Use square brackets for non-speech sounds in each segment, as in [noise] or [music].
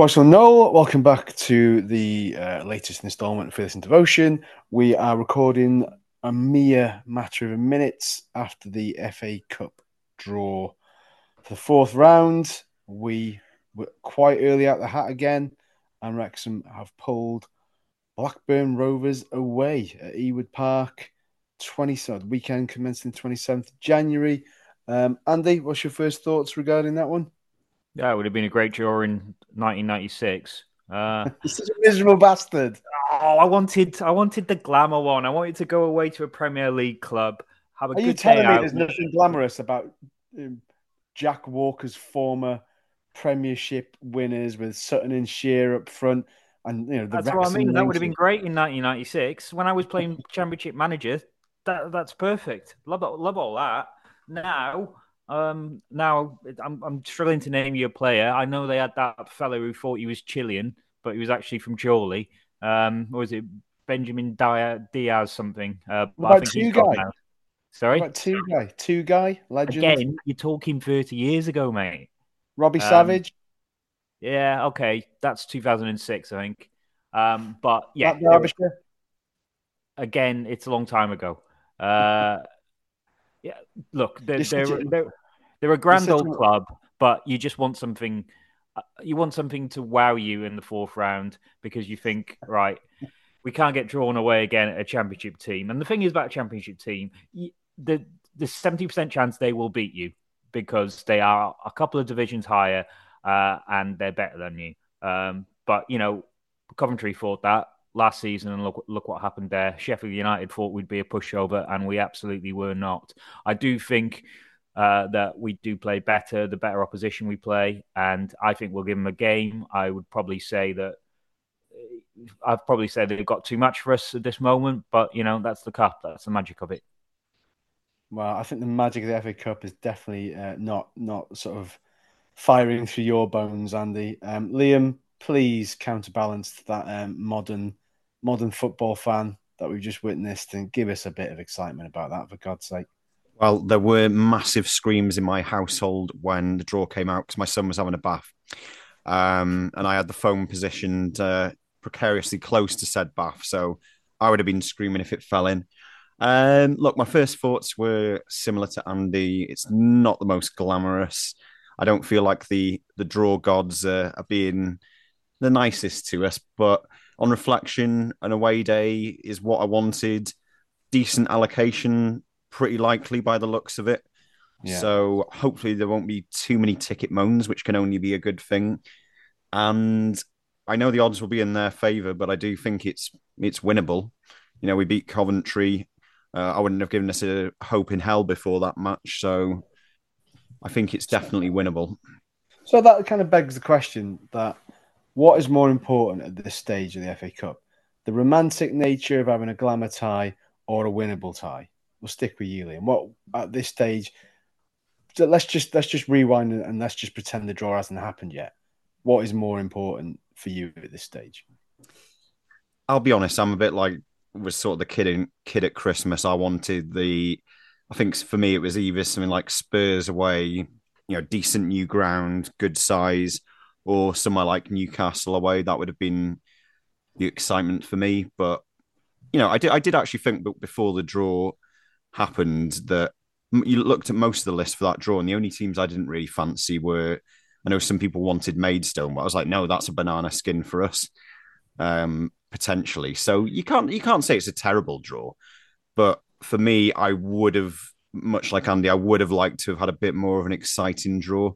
Crosswell Noel, welcome back to the uh, latest installment for this devotion. We are recording a mere matter of minutes after the FA Cup draw for the fourth round. We were quite early out the hat again, and Wrexham have pulled Blackburn Rovers away at Ewood Park. 27th weekend commencing 27th January. Um, Andy, what's your first thoughts regarding that one? Yeah, it would have been a great draw in 1996. Uh, [laughs] such a miserable bastard. Oh, I wanted, I wanted the glamour one. I wanted to go away to a Premier League club, have a Are good you telling day me out. there's nothing glamorous about um, Jack Walker's former Premiership winners with Sutton and Shearer up front, and you know the That's what I mean. That would have been great in 1996 when I was playing Championship Manager. That that's perfect. Love love all that. Now, um, now I'm I'm struggling to name you a player. I know they had that fellow who thought he was Chilean, but he was actually from Chorley. Um, or was it Benjamin Dia- Diaz something? Uh, What I about think two guy? Sorry. What about two guy, two guy legend, Again, you're talking 30 years ago, mate. Robbie um, Savage, Yeah, okay, that's 2006, I think. Um, but yeah, again, it's a long time ago. Uh, yeah, look, such they're, a- they're, they're a grand old a- club, but you just want something. uh, You want something to wow you in the fourth round because you think, right, we can't get drawn away again at a championship team. And the thing is about a championship team, the the seventy percent chance they will beat you because they are a couple of divisions higher uh, and they're better than you. Um, but you know, Coventry thought that last season, and look look what happened there. Sheffield United thought we'd be a pushover, and we absolutely were not. I do think uh, that we do play better, the better opposition we play, and I think we'll give them a game. I would probably say that. I've probably said they've got too much for us at this moment, but you know that's the cup. That's the magic of it. Well, I think the magic of the FA Cup is definitely uh, not not sort of firing through your bones, Andy. Um, Liam, please counterbalance that um, modern modern football fan that we've just witnessed and give us a bit of excitement about that, for God's sake. Well, there were massive screams in my household when the draw came out because my son was having a bath. Um, and I had the phone positioned uh, precariously close to said bath. So I would have been screaming if it fell in. Um, look, my first thoughts were similar to Andy. It's not the most glamorous. I don't feel like the the draw gods are being the nicest to us, but on reflection, an away day is what I wanted. Decent allocation, pretty likely by the looks of it. Yeah. So hopefully there won't be too many ticket moans, which can only be a good thing. And I know the odds will be in their favour, but I do think it's it's winnable. You know, we beat Coventry. Uh, I wouldn't have given us a hope in hell before that match, so I think it's definitely winnable. So that kind of begs the question that what is more important at this stage of the FA Cup? The romantic nature of having a glamour tie or a winnable tie? We'll stick with you, Liam. What at this stage? Let's just let's just rewind and let's just pretend the draw hasn't happened yet. What is more important for you at this stage? I'll be honest, I'm a bit like was sort of the kid in kid at Christmas. I wanted the I think for me it was either something like Spurs away, you know, decent new ground, good size, or somewhere like Newcastle away. That would have been the excitement for me. But you know, I did I did actually think before the draw happened that you looked at most of the list for that draw, and the only teams I didn't really fancy were I know some people wanted Maidstone, but I was like, no, that's a banana skin for us. Um, potentially. So you can't you can't say it's a terrible draw. But for me, I would have much like Andy, I would have liked to have had a bit more of an exciting draw.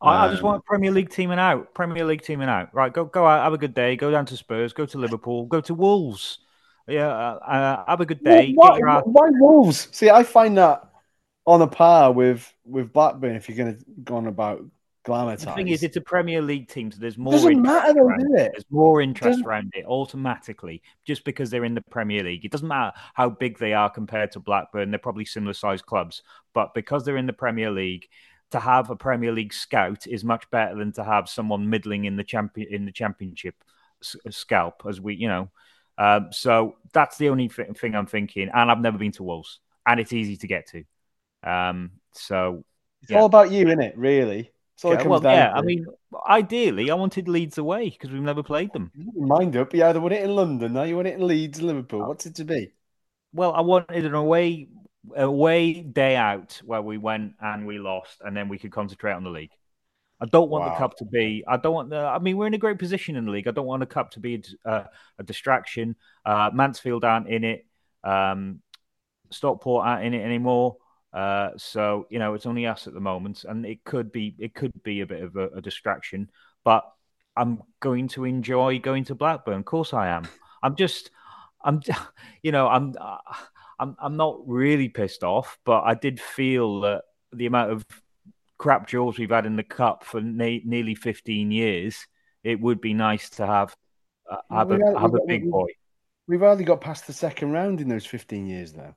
I, I just Um, want Premier League teaming out. Premier League teaming out. Right, go go out, have a good day. Go down to Spurs. Go to Liverpool. Go to Wolves. Yeah, uh, uh, have a good day. why, why Wolves? See, I find that on a par with with Blackburn. If you're going to go on about glamour The thing is, it's a Premier League team, so there's more. doesn't interest matter though, around does it? There's more interest Doesn't- around it automatically just because they're in the Premier League. It doesn't matter how big they are compared to Blackburn; they're probably similar sized clubs. But because they're in the Premier League, to have a Premier League scout is much better than to have someone middling in the champion in the Championship s- scalp, as we, you know. Um, so that's the only th- thing I'm thinking. And I've never been to Wolves, and it's easy to get to. Um, so It's Yeah. all about you, isn't it? Really, That's all it Yeah, comes well, down yeah. to. I mean, ideally, I wanted Leeds away because we've never played them. mind up. You either won it in London, now you won it in Leeds, Liverpool. What's it to be? Well, I wanted an away away day out where we went and we lost, and then we could concentrate on the league. I don't want Wow. the cup to be. I don't want the. I mean, we're in a great position in the league. I don't want the cup to be a, uh, a distraction. Uh, Mansfield aren't in it. Um, Stockport aren't in it anymore. Uh, so you know, it's only us at the moment, and it could be it could be a bit of a, a distraction. But I'm going to enjoy going to Blackburn. Of course, I am. I'm just, I'm, [laughs] you know, I'm, uh, I'm, I'm not really pissed off, but I did feel that the amount of crap draws we've had in the cup for ne- nearly 15 years, it would be nice to have uh, have We a have we a big we- boy. We've hardly got past the second round in those 15 years now.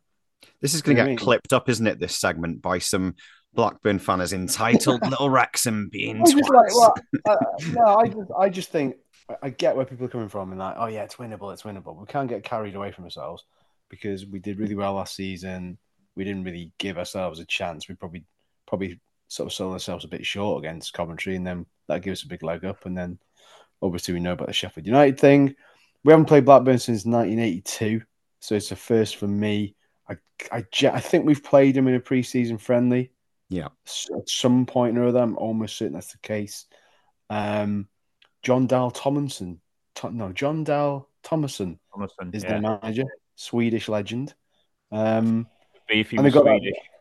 This is going to get mean? clipped up, isn't it? This segment by some Blackburn fan as entitled [laughs] little Wrexham being I just like, well, uh, no, I [laughs] just, I just think I- I get where people are coming from and like, oh yeah, it's winnable, it's winnable. We can't get carried away from ourselves because we did really well last season. We didn't really give ourselves a chance. We probably, probably sort of sold ourselves a bit short against Coventry, and then that gives us a big leg up. And then obviously we know about the Sheffield United thing. We haven't played Blackburn since 1982, so it's a first for me. I, I, I think we've played them in a pre-season friendly. Yeah. At some point or other, I'm almost certain that's the case. Um, John Dahl Tomlinson, no, John Dahl Tomasson Tomasson, is yeah. their manager, Swedish legend. Um, Be if he and they was got Swedish. that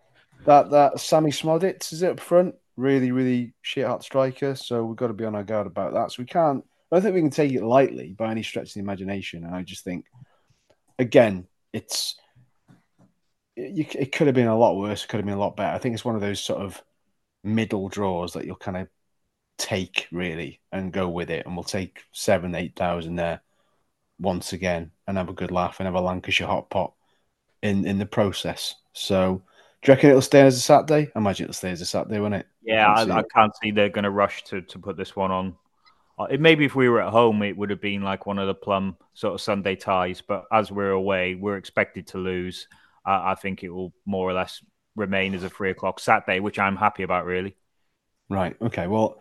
that that Sammie Szmodics is it up front, really, really shit hot striker. So we've got to be on our guard about that. So we can't. I don't think we can take it lightly by any stretch of the imagination. And I just think, again, it's it, it could have been a lot worse. It could have been a lot better. I think it's one of those sort of middle draws that you'll kind of take really and go with it, and we'll take seven, eight thousand there once again and have a good laugh and have a Lancashire hot pot in in the process. So. Do you reckon it'll stay as a Saturday? I imagine it'll stay as a Saturday, won't it? Yeah, I, see I can't see they're going to rush to, to put this one on. Uh, It, maybe if we were at home, it would have been like one of the plum sort of Sunday ties. But as we're away, we're expected to lose. Uh, I think it will more or less remain as a three o'clock Saturday, which I'm happy about, really. Right. Okay. Well,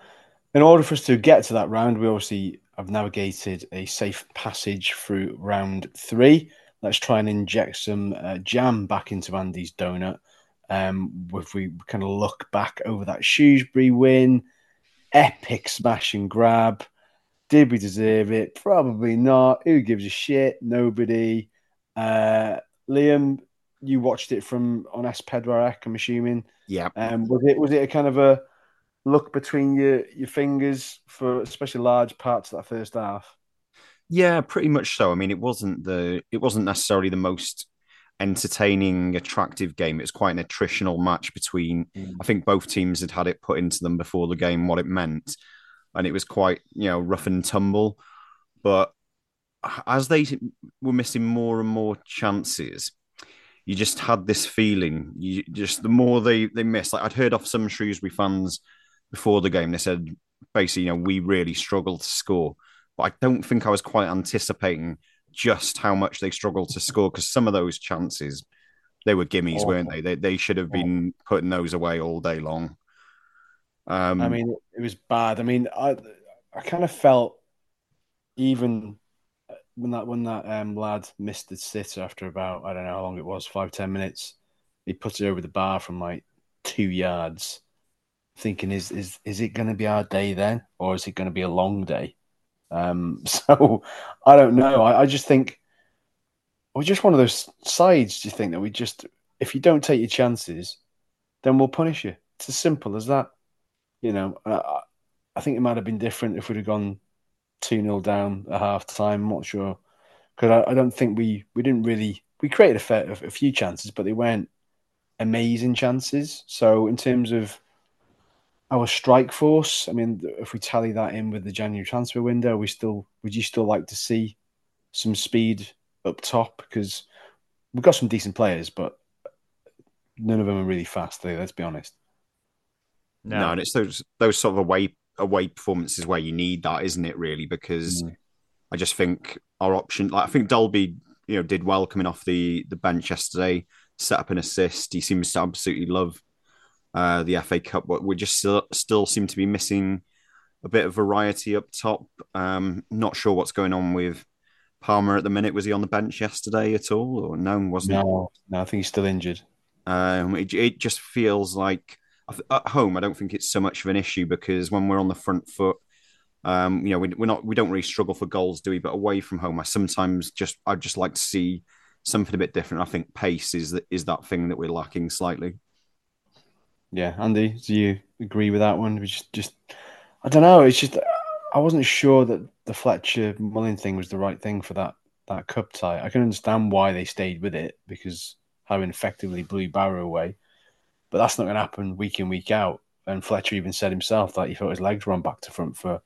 in order for us to get to that round, we obviously have navigated a safe passage through round three. Let's try and inject some uh, jam back into Andy's donut. Um, if we kind of look back over that Shrewsbury win, epic smash and grab. Did we deserve it? Probably not. Who gives a shit? Nobody. Uh, Liam, you watched it from on S4C, I'm assuming. Yeah. Um, was it was it a kind of a look between your your fingers for especially large parts of that first half? Yeah, pretty much so. I mean, it wasn't the it wasn't necessarily the most entertaining, attractive game. It was quite an attritional match between. Mm. I think both teams had had it put into them before the game what it meant, and it was quite you know rough and tumble. But as they were missing more and more chances, you just had this feeling. You just the more they they missed. Like I'd heard off some Shrewsbury fans before the game, they said basically, you know, we really struggled to score. But I don't think I was quite anticipating just how much they struggled to score because some of those chances they were gimmies, Awful. weren't they? They they should have been putting those away all day long. Um, I mean, it was bad. I mean, I I kind of felt even when that when that um, lad missed the sitter after about I don't know how long it was five ten minutes, he put it over the bar from like two yards. Thinking is is is it going to be our day then, or is it going to be a long day? Um, [laughs] so I don't know. I, I just think we're just one of those sides. Do you think that we just if you don't take your chances, then we'll punish you. It's as simple as that. You know, I, I think it might have been different if we'd have gone 2 0 down at half time. I'm not sure. Because I, I don't think we, we didn't really. We created a, fair, a few chances, but they weren't amazing chances. So, in terms of our strike force, I mean, if we tally that in with the January transfer window, we still would you still like to see some speed up top? Because we've got some decent players, but none of them are really fast. Though, let's be honest. no. and it's those those sort of away away performances where you need that, isn't it? Really, because Mm. I just think our option, like I think Dalby, you know, did well coming off the the bench yesterday, set up an assist. He seems to absolutely love uh, the FA Cup, but we just still, still seem to be missing a bit of variety up top. Um, not sure what's going on with Palmer at the minute. Was he on the bench yesterday at all, or no? Wasn't no, no. I think he's still injured. Um, it, it just feels like at home. I don't think it's so much of an issue because when we're on the front foot, um, you know, we, we're not we don't really struggle for goals, do we? But away from home, I sometimes just I just like to see something a bit different. I think pace is that is that thing that we're lacking slightly. Yeah, Andy, do you agree with that one? Just just I don't know. It's just I wasn't sure that the Fletcher Mullin thing was the right thing for that that cup tie. I can understand why they stayed with it because how effectively blew Barrow away, but that's not going to happen week in week out. And Fletcher even said himself that he felt his legs on back to front for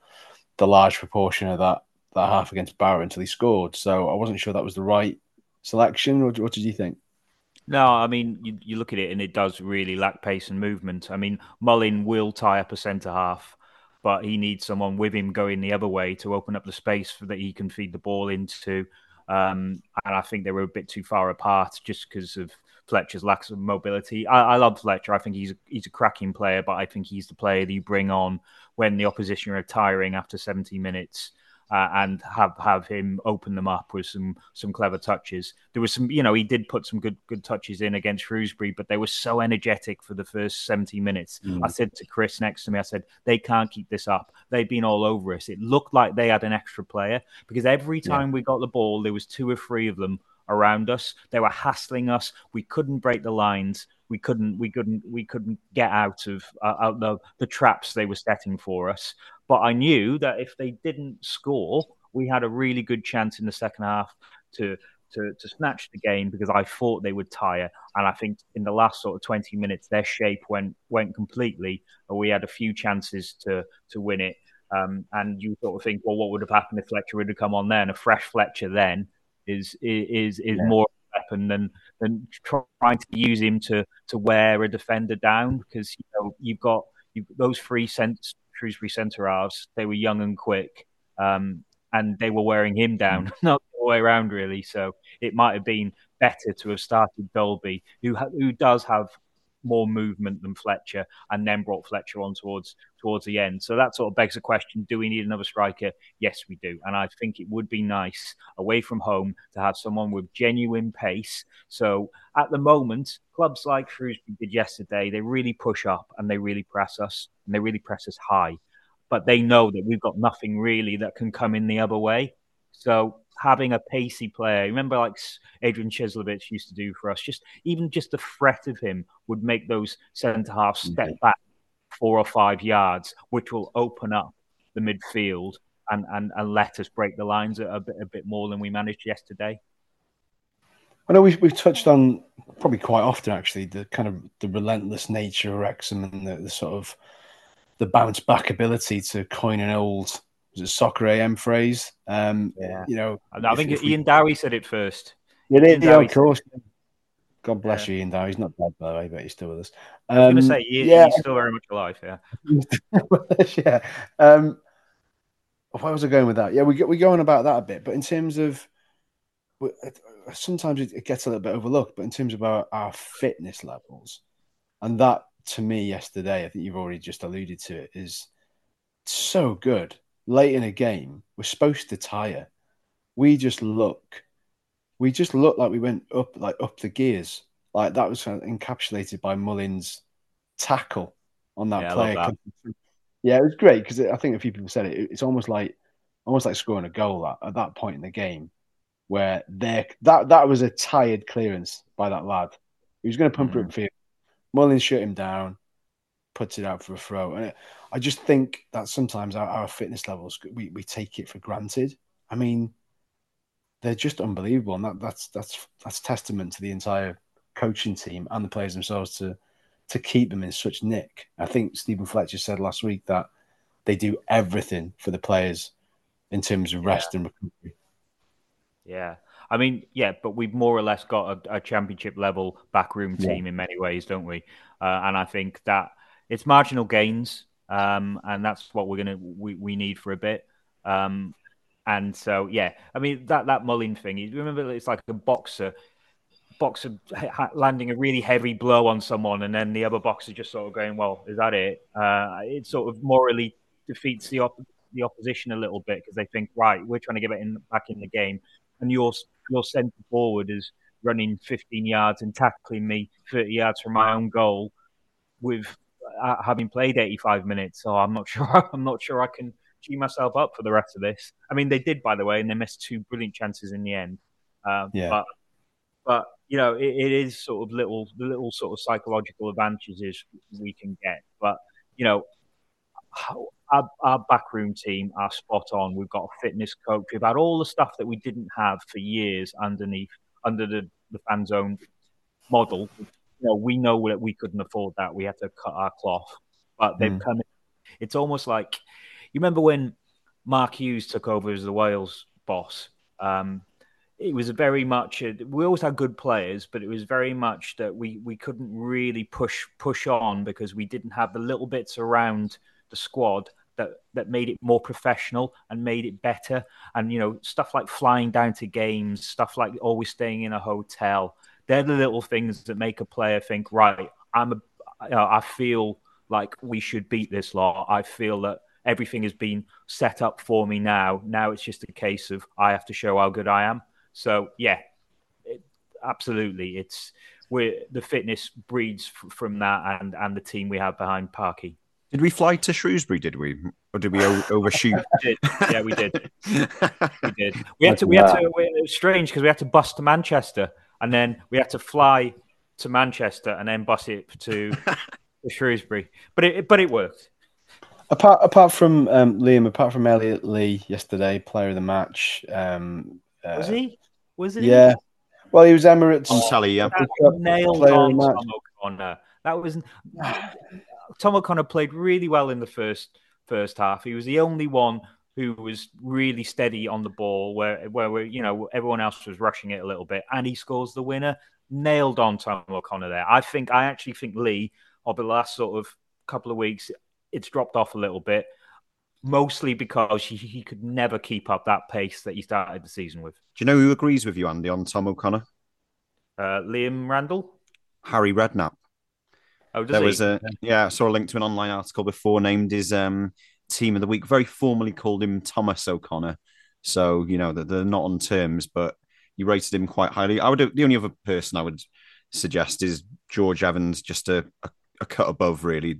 the large proportion of that that half against Barrow until he scored. So I wasn't sure that was the right selection. What, what did you think? No, I mean you, you look at it and it does really lack pace and movement. I mean Mullin will tie up a centre half but he needs someone with him going the other way to open up the space that he can feed the ball into. Um, and I think they were a bit too far apart just because of Fletcher's lack of mobility. I, I, love Fletcher. I think he's a, he's a cracking player, but I think he's the player that you bring on when the opposition are tiring after 70 minutes uh, and have have him open them up with some some clever touches. There was some, you know, he did put some good good touches in against Shrewsbury, but they were so energetic for the first 70 minutes. Mm. I said to Chris next to me, I said, they can't keep this up. They've been all over us. It looked like they had an extra player because every time yeah. we got the ball, there was two or three of them around us. They were hassling us. We couldn't break the lines. We couldn't. We couldn't. We couldn't get out of uh, out the the traps they were setting for us. But I knew that if they didn't score, we had a really good chance in the second half to to, to snatch the game because I thought they would tire. And I think in the last sort of 20 minutes, their shape went went completely. And we had a few chances to to win it. Um, and you sort of think, well, what would have happened if Fletcher would have come on then? A fresh Fletcher then is is is yeah. more weapon than than trying to use him to to wear a defender down because you know you've got you've, those three cents Shrewsbury centre halves. They were young and quick, um, and they were wearing him down, mm. [laughs] not the way around really. So it might have been better to have started Dalby, who ha- who does have more movement than Fletcher, and then brought Fletcher on towards towards the end. So that sort of begs the question: Do we need another striker? Yes, we do, and I think it would be nice away from home to have someone with genuine pace. So at the moment, clubs like Shrewsbury did yesterday, they really push up and they really press us, and they really press us high. But they know that we've got nothing really that can come in the other way. So having a pacey player. Remember, like Adrian Cieslewicz used to do for us. Just even just the threat of him would make those centre halves step mm-hmm. back four or five yards, which will open up the midfield and, and, and let us break the lines a, a bit a bit more than we managed yesterday. I know we've, we've touched on probably quite often actually the kind of the relentless nature of Wrexham and the, the sort of the bounce back ability to coin an old soccer AM phrase. Um, yeah. You know, I think if, Ian we... Dowie said it first. Yeah, yeah of course. God bless yeah. you, Ian Dowie. He's not dead, by the way, but he's still with us. Um, I was going to say, he, yeah. he's still very much alive. Yeah. [laughs] yeah. Um, where was I going with that? Yeah, we we go on about that a bit, but in terms of sometimes it gets a little bit overlooked, but in terms of our, our fitness levels, and that to me yesterday, I think you've already just alluded to it, is so good late in a game, we're supposed to tire. We just look, we just look like we went up, like up the gears. Like that was encapsulated by Mullin's tackle on that yeah, player. That. Yeah, it was great because I think a few people said it. It's almost like, almost like scoring a goal at, at that point in the game, where there that that was a tired clearance by that lad. He was going to pump mm-hmm. it field. Mullins shut him down puts it out for a throw. And I just think that sometimes our, our fitness levels we, we take it for granted. I mean, they're just unbelievable, and that, that's that's that's testament to the entire coaching team and the players themselves to to keep them in such nick. I think Stephen Fletcher said last week that they do everything for the players in terms of rest yeah. and recovery. Yeah. I mean, yeah, but we've more or less got a, a championship level backroom team yeah. in many ways, don't we? Uh, and I think that it's marginal gains, um, and that's what we're gonna we, we need for a bit. Um, and so yeah, I mean that that Mullin thing. You remember, it's like a boxer. boxer landing a really heavy blow on someone, and then the other boxer just sort of going, "Well, is that it?" Uh, it sort of morally defeats the op- the opposition a little bit because they think, right, we're trying to get it in, back in the game, and your your centre forward is running 15 yards and tackling me 30 yards from my own goal with having played 85 minutes. So I'm not [laughs] sure. I'm not sure I can G myself up for the rest of this. I mean, they did, by the way, and they missed two brilliant chances in the end. Uh, yeah. But, but you know, it, it is sort of little, the little sort of psychological advantages we can get. But you know, our, our backroom team are spot on. We've got a fitness coach. We've had all the stuff that we didn't have for years underneath under the the fan zone model. You know, we know that we couldn't afford that. We had to cut our cloth, but they've mm. come. In. It's almost like you remember when Mark Hughes took over as the Wales boss. Um, it was very much we always had good players, but it was very much that we we couldn't really push push on because we didn't have the little bits around the squad that that made it more professional and made it better. And you know stuff like flying down to games, stuff like always staying in a hotel. They're the little things that make a player think, right, I'm a, know, I feel like we should beat this lot. I feel that everything has been set up for me now. Now it's just a case of I have to show how good I am. So yeah, it, absolutely, it's we the fitness breeds f- from that and and the team we have behind Parky. Did we fly to Shrewsbury? Did we, or did we overshoot? [laughs] we did. Yeah, we did. [laughs] we did. We had to. We had to. It was strange because we had to bust to Manchester, and then we had to fly to Manchester, and then bus it to, [laughs] to Shrewsbury. But it, but it worked. Apart apart from um, Liam, apart from Elliot Lee yesterday, player of the match. Um, uh, was he? Was it? Yeah. Well, he was Emirates. On telly, yeah. Nailed on Tom O'Connor. That was [sighs] Tom O'Connor played really well in the first first half. He was the only one who was really steady on the ball, where where you know everyone else was rushing it a little bit, and he scores the winner. Nailed on Tom O'Connor there. I think I actually think Lee over the last sort of couple of weeks it's dropped off a little bit, mostly because he, he could never keep up that pace that he started the season with. Do you know who agrees with you, Andy, on Tom O'Connor? Uh, Liam Randall, Harry Redknapp. Oh, there he? was a yeah. I saw a link to an online article before named his um, team of the week. Very formally called him Thomas O'Connor. So you know they're not on terms, but you rated him quite highly. I would the only other person I would suggest is George Evans, just a, a, a cut above really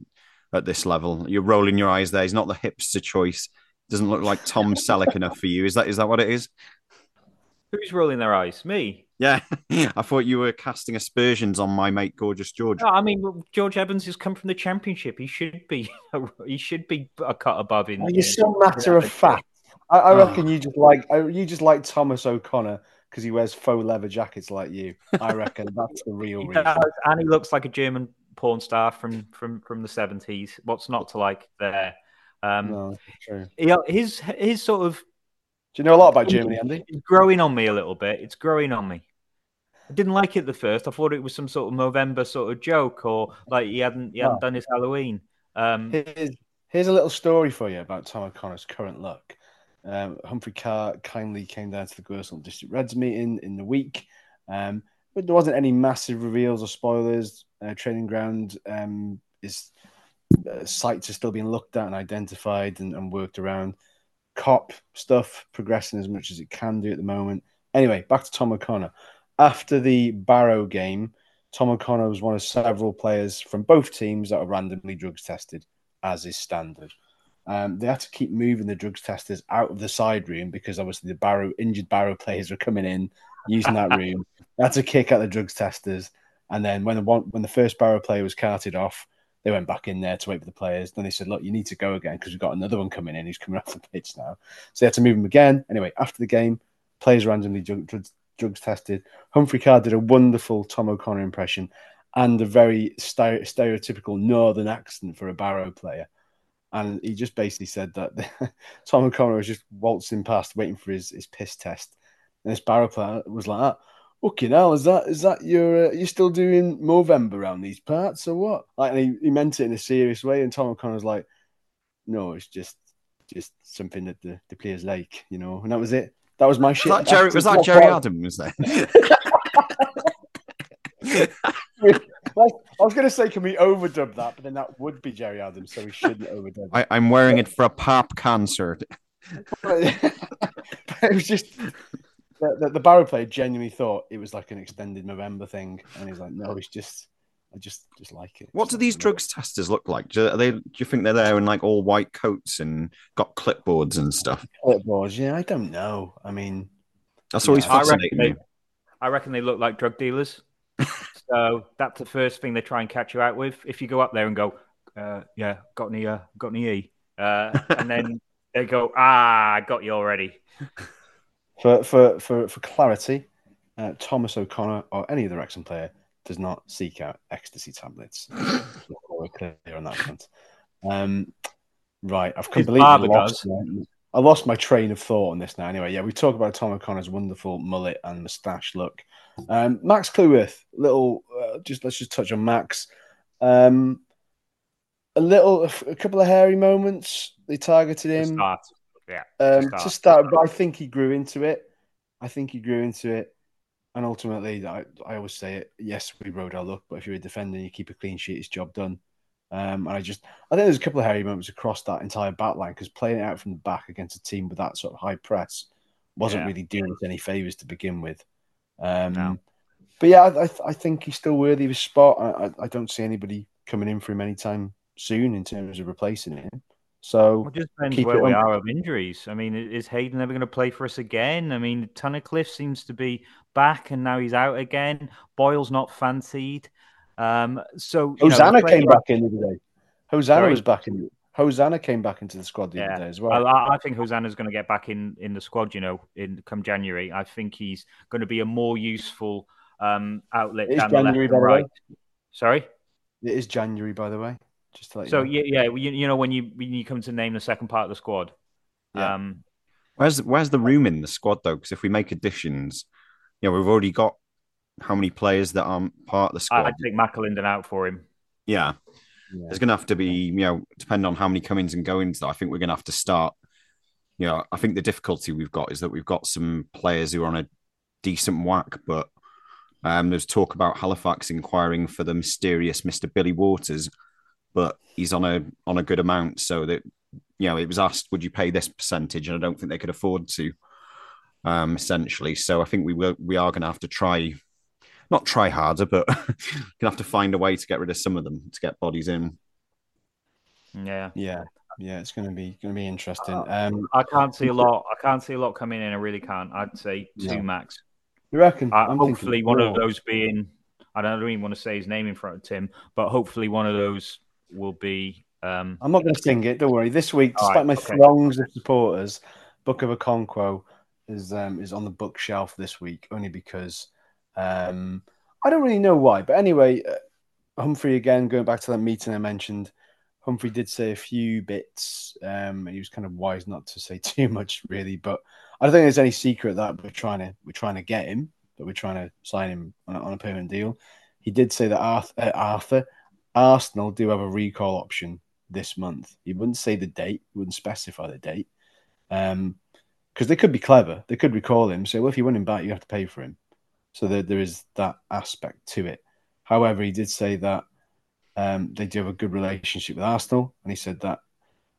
at this level. You're rolling your eyes there. He's not the hipster choice. Doesn't look like Tom Selleck enough for you. Is that is that what it is? Who's rolling their eyes? Me. Yeah, [laughs] I thought you were casting aspersions on my mate, gorgeous George. No, I mean George Evans has come from the Championship. He should be, [laughs] he should be a cut above in. you're so matter of fact. I, I reckon you just like you just like Thomas O'Connor because he wears faux leather jackets like you. I [laughs] reckon that's the real reason. and he looks like a German porn star from from from the seventies. What's not to like there? Um, no, true. He, his his sort of. Do you know a lot about Germany, Andy? It's growing on me a little bit. It's growing on me. I didn't like it the first. I thought it was some sort of Movember sort of joke, or like he hadn't he hadn't no. done his Halloween. Um, here's, here's a little story for you about Tom O'Connor's current look. Um, Humphrey Ker kindly came down to the Gorsall District Reds meeting in the week, um, but there wasn't any massive reveals or spoilers. Uh, training ground um, is uh, sites are still being looked at and identified and, and worked around. Kop stuff progressing as much as it can do at the moment. Anyway, back to Tom O'Connor. After the Barrow game, Tom O'Connor was one of several players from both teams that were randomly drugs tested, as is standard. Um, they had to keep moving the drugs testers out of the side room because obviously the Barrow injured Barrow players were coming in using that room. [laughs] They had to kick out the drugs testers, and then when the one, when the first Barrow player was carted off, they went back in there to wait for the players. Then they said, "Look, you need to go again because we've got another one coming in. He's coming off the pitch now." So they had to move him again. Anyway, after the game, players randomly drugs, drugs tested. Humphrey Ker did a wonderful Tom O'Connor impression and a very stereotypical northern accent for a Barrow player. And he just basically said that [laughs] Tom O'Connor was just waltzing past, waiting for his, his piss test. And this Barrow player was like that. Okay, now is that is that your uh, you're still doing Movember around these parts or what? Like, he, he meant it in a serious way, and Tom O'Connor was like, "No, it's just just something that the, the players like, you know." And that was it. That was my shit. Was that Jerry, was that Gerry Adams? [laughs] Like, I was going to say, can we overdub that? But then that would be Gerry Adams, so we shouldn't overdub. I, I'm wearing it for a pop concert. [laughs] but it was just the, the, the Barrow player genuinely thought it was like an extended Movember thing, and he's like, "No, it's just, I just, just like it." What do these drugs testers look like? Do they? Do you think they're there in like all white coats and got clipboards and stuff? Clipboards, yeah, I don't know. I mean, That's always Yeah, I reckon fascinating they- I reckon they look like drug dealers. [laughs] so that's the first thing they try and catch you out with. If you go up there and go, uh, "Yeah, got any, uh, got any E," uh, and then [laughs] they go, "Ah, I got you already." [laughs] for for for for clarity, uh, Thomas O'Connor or any other Wrexham player does not seek out ecstasy tablets. [laughs] We're clear on that front. Um, right, I've completely lost. my- I lost my train of thought on this now. Anyway, yeah, we talk about Tom O'Connor's wonderful mullet and moustache look. Um, Max Cleworth, little, uh, just let's just touch on Max. Um, a little, a couple of hairy moments. They targeted him start. Yeah. um, start. to start, but I think he grew into it. I think he grew into it, and ultimately, I, I always say it. Yes, we rode our luck, but if you're a defender, and you keep a clean sheet. It's job done. Um, and I just, I think there's a couple of hairy moments across that entire back line because playing it out from the back against a team with that sort of high press wasn't Yeah. really doing us any favors to begin with. Um, No. But yeah, I, I, I think he's still worthy of his spot. I, I, I don't see anybody coming in for him anytime soon in terms of replacing him. So Well, just depends keep where it we on- are of injuries. I mean, is Hayden ever going to play for us again? I mean, Tunnicliffe seems to be back and now he's out again. Boyle's not fancied. Um, so you know, Hosannah came back in the other day. Hosannah Sorry? was back in. Hosannah came back into the squad the Yeah. other day as well. I I think Hosannah's going to get back in in the squad. You know, in come January, I think he's going to be a more useful um, outlet It is down the left January, by the way. right. Sorry. It is January, by the way. Just to let you So know. yeah, yeah, you, you know when you when you come to name the second part of the squad, Yeah. um, Where's where's the room in the squad though? Because if we make additions, you know, we've already got how many players that aren't part of the squad. I'd take McAlinden out for him. yeah, Yeah. there's going to have to be, you know, depending on how many come-ins and go-ins. That I think we're going to have to start. You know, I think the difficulty we've got is that we've got some players who are on a decent whack, but um, there's talk about Halifax inquiring for the mysterious Mister Billy Waters, but he's on a on a good amount, so that you know, it was asked, would you pay this percentage? And I don't think they could afford to, um, essentially. So I think we will, we are going to have to try, not try harder, but [laughs] going to have to find a way to get rid of some of them to get bodies in. Yeah. yeah, yeah, it's gonna be gonna be interesting. Uh, Um, I can't see a lot. I can't see a lot coming in. I really can't. I'd say two No. max. you reckon? Uh, I'm hopefully, one of those being. I don't even want to say his name in front of Tim, but hopefully, one of those will be. Um, I'm not going to sing it. Don't worry. This week, despite right, my okay. throngs of supporters, Book of Okonkwo is um, is on the bookshelf this week only because um, I don't really know why. But anyway, uh, Humphrey again going back to that meeting I mentioned. Humphrey did say a few bits. Um, and he was kind of wise not to say [laughs] too much, really. But I don't think there's any secret that we're trying to we're trying to get him, that we're trying to sign him on a, on a permanent deal. He did say that Arthur, uh, Arthur Arsenal do have a recall option this month. He wouldn't say the date, he wouldn't specify the date. Um, because they could be clever. They could recall him, say, well, if you want him back, you have to pay for him. So there, there is that aspect to it. However, he did say that um, they do have a good relationship with Arsenal, and he said that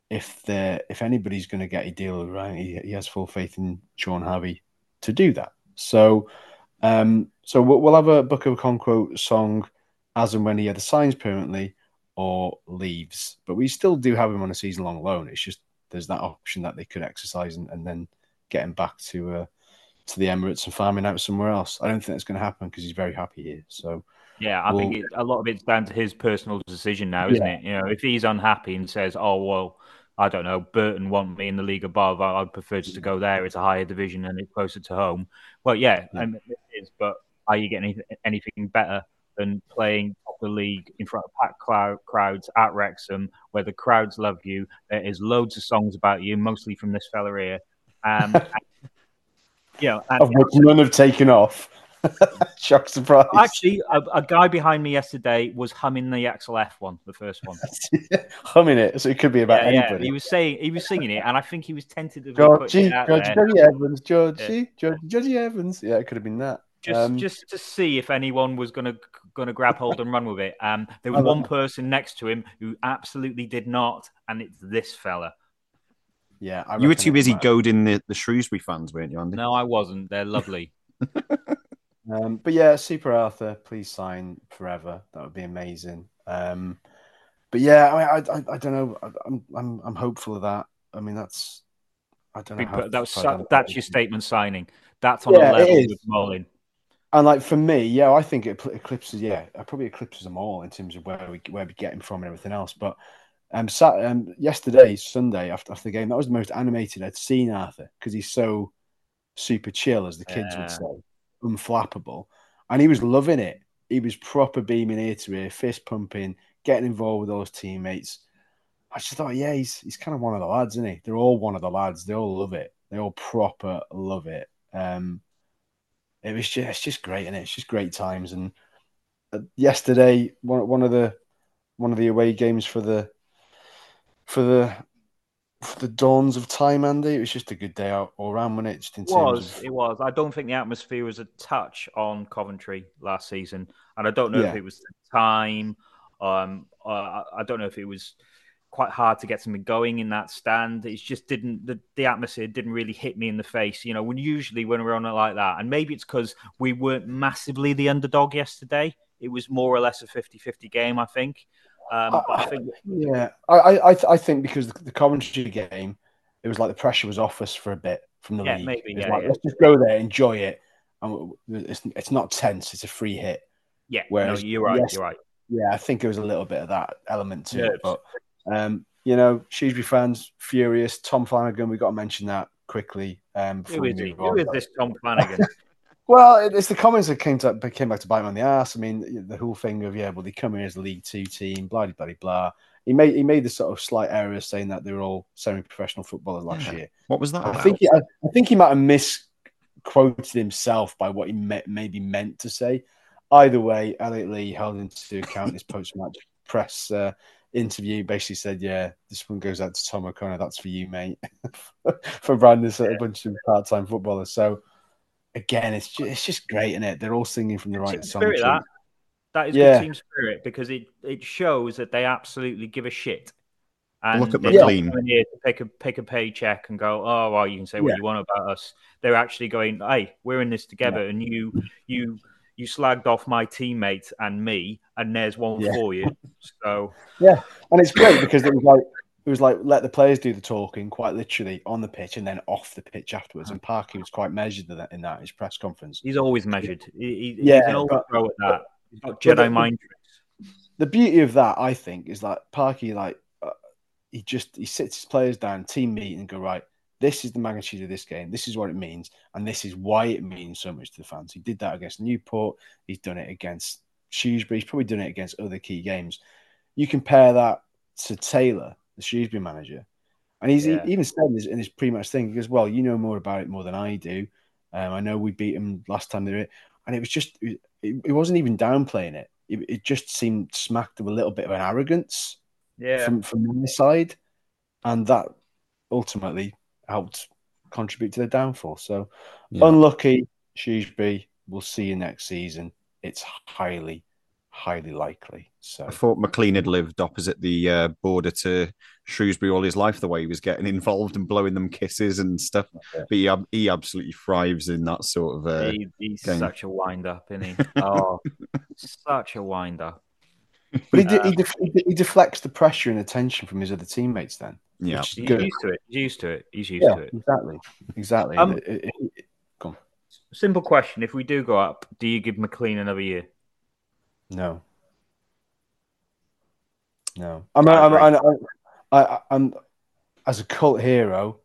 if they if anybody's going to get a deal right, he, he has full faith in Shaun Harvey to do that. So, um, so we'll, we'll have a Book of Okonkwo song as and when he either signs permanently or leaves. But we still do have him on a season long loan. It's just there's that option that they could exercise and, and then get him back to uh, to the Emirates and farming out somewhere else. I don't think that's going to happen because he's very happy here. So yeah, I think it, a lot of it's down to his personal decision now, isn't Yeah. it? You know, if he's unhappy and says, "Oh well." I don't know. Burton want me in the league above. I, I'd prefer just to go there. It's a higher division and it's closer to home. Well, yeah, Yeah. and it is. But are you getting anything better than playing top of the league in front of packed crowd, crowds at Wrexham, where the crowds love you? There is loads of songs about you, mostly from this fella here. Um, [laughs] and, you know, and- of which none have taken off. [laughs] Shock surprise. Actually, a, a guy behind me yesterday was humming the Axel F one, the first one. [laughs] humming it, so it could be about Yeah, yeah, anybody. he was saying he was singing it, and I think he was tentatively putting Georgie, it out Georgie, there. Georgie Evans, Georgie, Georgie, Georgie Evans. Yeah, it could have been that. Just, Um, just to see if anyone was gonna gonna grab hold and run with it. Um, there was one person next to him who absolutely did not, and it's this fella. Yeah, I You were too busy might- goading the, the Shrewsbury fans, weren't you, Andy? No, I wasn't. They're lovely. [laughs] Um, but yeah, Super Arthur, please sign forever. That would be amazing. Um, but yeah, I, mean, I, I, I don't know. I, I'm, I'm, I'm hopeful of that. I mean, that's, I don't know. how that was far su- down the that's your statement signing. That's on Yeah, a level with Mullin. And like for me, yeah, I think it eclipses. Yeah, it probably eclipses them all in terms of where we where we get him from and everything else. But um, sat, um yesterday, Sunday after after the game, that was the most animated I'd seen Arthur because he's so super chill, as the kids Yeah. would say, unflappable, and he was loving it. He was proper beaming ear to ear, fist pumping, getting involved with all his teammates. I just thought, yeah, he's he's kind of one of the lads, isn't he? They're all one of the lads. They all love it. They all proper love it. Um, it was just it's just great, and it? it's just great times. And uh, yesterday, one one of the one of the away games for the for the for the dawns of time, Andy. It was just a good day out all around, wasn't it? Just in It was. of It was. I don't think the atmosphere was a touch on Coventry last season, and I don't know if it was the time. Um, uh, I don't know if it was quite hard to get something going in that stand. It just didn't. The, the atmosphere didn't really hit me in the face. You know, when usually when we're on it like that, and maybe it's because we weren't massively the underdog yesterday. It was more or less a 50-50 game, I think. Um, but I think yeah. I I I, think because the, the Coventry game, it was like the pressure was off us for a bit from the Yeah, league. maybe, yeah, like, yeah. let's just go there, enjoy it, and it's it's not tense. It's a free hit. yeah, Whereas, no, you're right. yes, You're right. Yeah, I think it was a little bit of that element to Nerves. it. But um, you know, Shrewsbury fans furious. Tom Flanagan, we got to mention that quickly. Um, before Who we is, he? Who is this Tom Flanagan? [laughs] Well, it's the comments that came to came back to bite him on the ass. I mean, the whole thing of yeah, well, they come in as a League Two team, blah blah blah blah. He made he made the sort of slight error of saying that they were all semi-professional footballers last Yeah. year. What was that I about? think he, I, I think he might have misquoted himself by what he me- maybe meant to say. Either way, Elliot Lee held into account his post-match press uh, interview. Basically said, "Yeah, this one goes out to Tom O'Connor. That's for you, mate." [laughs] for branding a bunch of part-time footballers. So again, it's just, it's just great, isn't it? They're all singing from the right song. spirit that that is Yeah. good team spirit because it it shows that they absolutely give a shit. And Look at they're not McLean. here to pick a pick a paycheck and go, oh well, you can say what Yeah. you want about us. They're actually going, hey, we're in this together, and you you you slagged off my teammate and me, and there's one Yeah. for you. So yeah, and it's great because it was like it was like let the players do the talking quite literally on the pitch and then off the pitch afterwards. And Parky was quite measured in that in that his press conference. he's always measured. He, he- Yeah, he's an old but- at that. He's got Jedi the- mind tricks. The beauty of that, I think, is that Parky like uh, he just he sits his players down, team meeting, and go right. This is the magnitude of this game. This is what it means, and this is why it means so much to the fans. He did that against Newport. He's done it against Shrewsbury. He's probably done it against other key games. You compare that to Taylor, the Shrewsbury manager, and he's Yeah. he even said in his, in his pre-match thing, he goes, "Well, you know more about it more than I do. Um, I know we beat him last time they were, here." and it was just it, it wasn't even downplaying it. it. It just seemed smacked of a little bit of an arrogance Yeah, from from their side, and that ultimately helped contribute to their downfall. So Yeah. unlucky, Shrewsbury. We'll see you next season. It's highly, highly likely. So I thought McClean had lived opposite the uh, border to Shrewsbury all his life, the way he was getting [laughs] involved and blowing them kisses and stuff. Yeah. But he, ab- he absolutely thrives in that sort of. Uh, he, he's game. such a wind up, isn't he? [laughs] Oh, such a wind up. But he, de- he, def- he de- he deflects the pressure and attention from his other teammates. Then yeah. He's good. used to it. He's used to it. He's used Yeah, to it. exactly, exactly. Um, It- it- it- Simple question: If we do go up, do you give McClean another year? No. No. I'm, I I'm, agree. I'm, I, I'm, as a cult hero,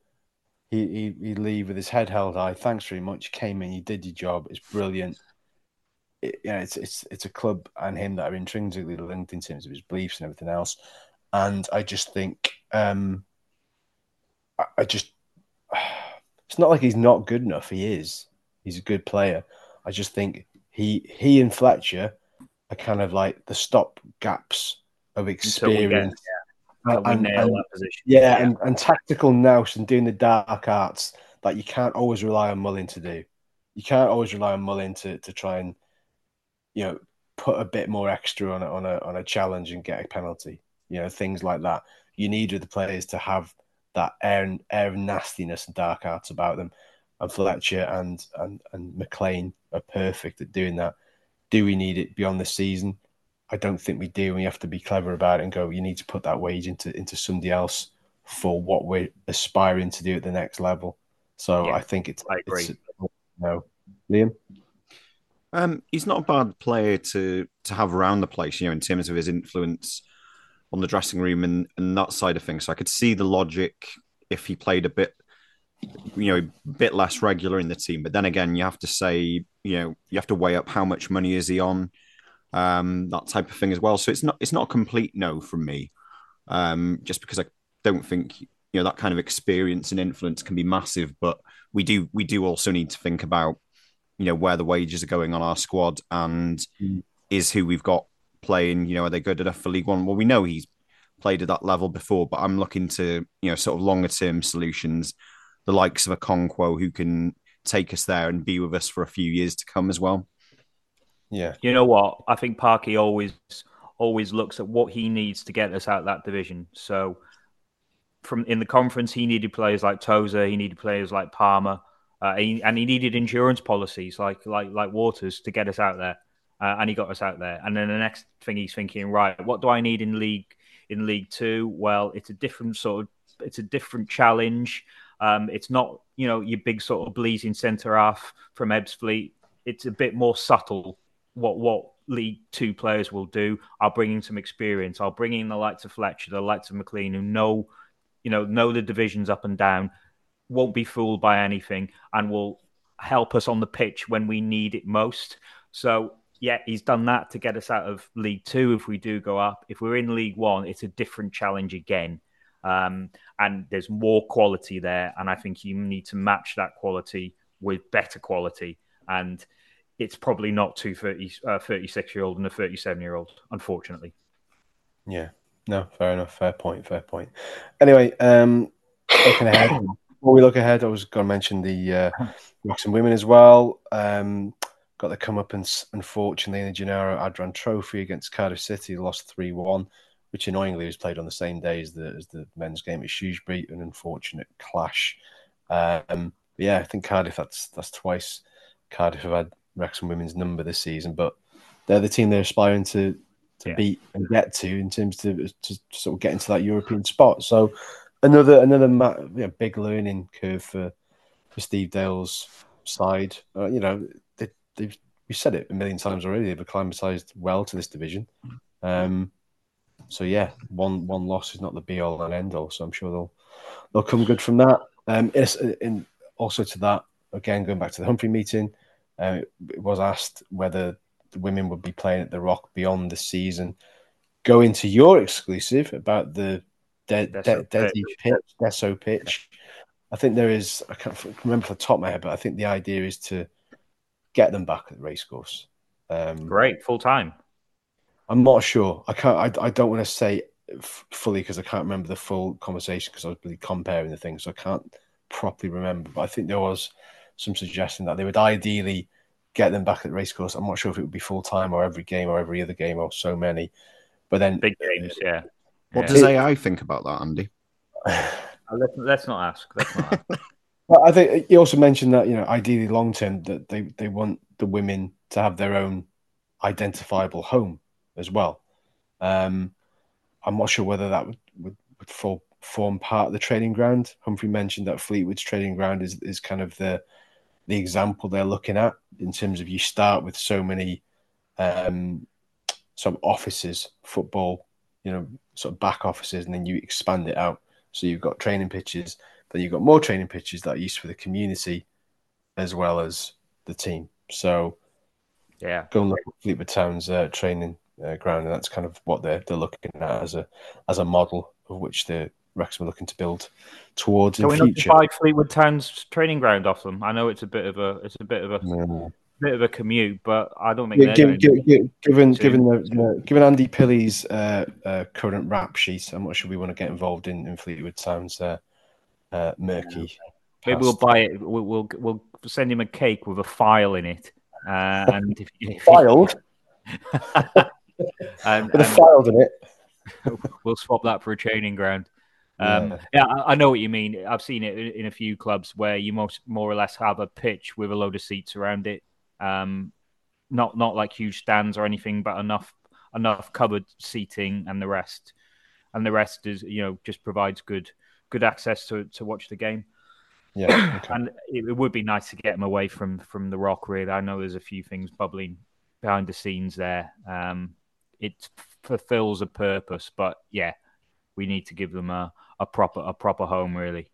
he, he, he leave with his head held high. Thanks very much. Came in, you did your job. It's brilliant. It, yeah, it's, it's, it's a club and him that are intrinsically linked in terms of his beliefs and everything else. And I just think, um, I, I just, [sighs] it's not like he's not good enough. He is. He's a good player. I just think he he and Fletcher are kind of like the stop gaps of experience. get- and, position. yeah, and, and tactical nous and doing the dark arts that you can't always rely on Mullin to do. you can't always rely on Mullin to to try and you know put a bit more extra on a, on a on a challenge and get a penalty. You know things like that. You need with the players to have that air air of nastiness and dark arts about them. And Fletcher and and and McClean are perfect at doing that. Do we need it beyond the season? I don't think we do. We have to be clever about it and go. You need to put that wage into into somebody else for what we're aspiring to do at the next level. So yeah, I think it's. I agree. It's, no, Liam. Um, he's not a bad player to to have around the place, you know, in terms of his influence on the dressing room and, and that side of things. So I could see the logic if he played a bit, you know, a bit less regular in the team. But then again, you have to say, you know, you have to weigh up how much money is he on, um, that type of thing as well. So it's not it's not a complete no from me, um, just because I don't think you know that kind of experience and influence can be massive. But we do we do also need to think about you know where the wages are going on our squad and mm. is who we've got playing. You know, are they good enough for League One? Well, we know he's played at that level before, but I'm looking to you know sort of longer term solutions, the likes of a Okonkwo who can take us there and be with us for a few years to come as well. Yeah, you know what? I think Parky always always looks at what he needs to get us out of that division. So from in the conference, he needed players like Tozer, he needed players like Palmer, uh, he, and he needed insurance policies like like like Waters to get us out there, uh, and he got us out there. And then the next thing he's thinking, right, what do I need in league in League Two? Well, it's a different sort of it's a different challenge. Um, it's not you know your big sort of blazing centre half from Ebbsfleet. It's a bit more subtle. What what League Two players will do. I'll bring in some experience. I'll bring in the likes of Fletcher, the likes of McClean, who know you know know the divisions up and down won't be fooled by anything and will help us on the pitch when we need it most. So, yeah, he's done that to get us out of League Two if we do go up. If we're in League One, it's a different challenge again. Um, and there's more quality there. And I think you need to match that quality with better quality. And it's probably not two 30, uh, 36 year old and a 37 year old, unfortunately. Yeah, no, fair enough. Fair point. Fair point. Anyway, um, looking ahead, before we look ahead, I was going to mention the uh, Wrexham women as well. Um, got the comeuppance, unfortunately, in the Genero Adran Trophy against Cardiff City, lost 3 1, which annoyingly was played on the same day as the, as the men's game at Shrewsbury, an unfortunate clash. Um, yeah, I think Cardiff, that's that's twice Cardiff have had Wrexham women's number this season, but they're the team they're aspiring to to yeah. beat and get to in terms to, to sort of get into that European spot. So another another you know, big learning curve for for Steve Dale's side. Uh, you know, they, they've we said it a million times already. They've acclimatized well to this division. Um, so yeah, one one loss is not the be all and end all. So I'm sure they'll they'll come good from that. Um, in, also to that, again going back to the Humphrey meeting, uh, it was asked whether the women would be playing at the Rock beyond the season. Go into your exclusive about the De- De- Desi pitch, Desso pitch. I think there is. I can't remember off the top of my head, but I think the idea is to get them back at the racecourse. Um, Great, full time. I'm not sure. I can't. I, I don't want to say f- fully because I can't remember the full conversation because I was really comparing the things, so I can't properly remember. But I think there was some suggestion that they would ideally get them back at the racecourse. I'm not sure if it would be full time or every game or every other game or so many. But then big games, yeah. What yeah. does AI think about that, Andy? [sighs] Uh, let's, let's not ask. Let's not ask. [laughs] well, I think you also mentioned that you know, ideally, long term, that they they want the women to have their own identifiable home as well. Um, I'm not sure whether that would, would, would fall, form part of the training ground. Humphrey mentioned that Fleetwood's training ground is, is kind of the the example they're looking at in terms of you start with so many um, some offices, football, you know, sort of back offices, and then you expand it out. So you've got training pitches, then you've got more training pitches that are used for the community as well as the team. So yeah, go and look at Fleetwood Town's uh, training uh, ground, and that's kind of what they're they're looking at as a as a model of which the Wrexham are looking to build towards Can in we future. Buy Fleetwood Town's training ground off them. I know it's a bit of a it's a bit of a no bit of a commute, but I don't think yeah, given, given given given, the, given Andy Pilley's uh, uh, current rap sheet, I'm not sure we want to get involved in, in Fleetwood Town's uh, uh murky Maybe we'll buy it. We'll, we'll we'll send him a cake with a file in it, uh, and if, if filed. [laughs] and, With a file in it. [laughs] we'll swap that for a training ground. Um, Yeah. yeah, I, know what you mean. I've seen it in, in a few clubs where you most more or less have a pitch with a load of seats around it. Um, not not like huge stands or anything, but enough enough covered seating, and the rest and the rest is you know just provides good good access to to watch the game. Yeah. [clears throat] Okay. And it, it would be nice to get them away from from the rock. Really, I know there's a few things bubbling behind the scenes there. Um, it fulfills a purpose, but yeah, we need to give them a, a proper a proper home, really,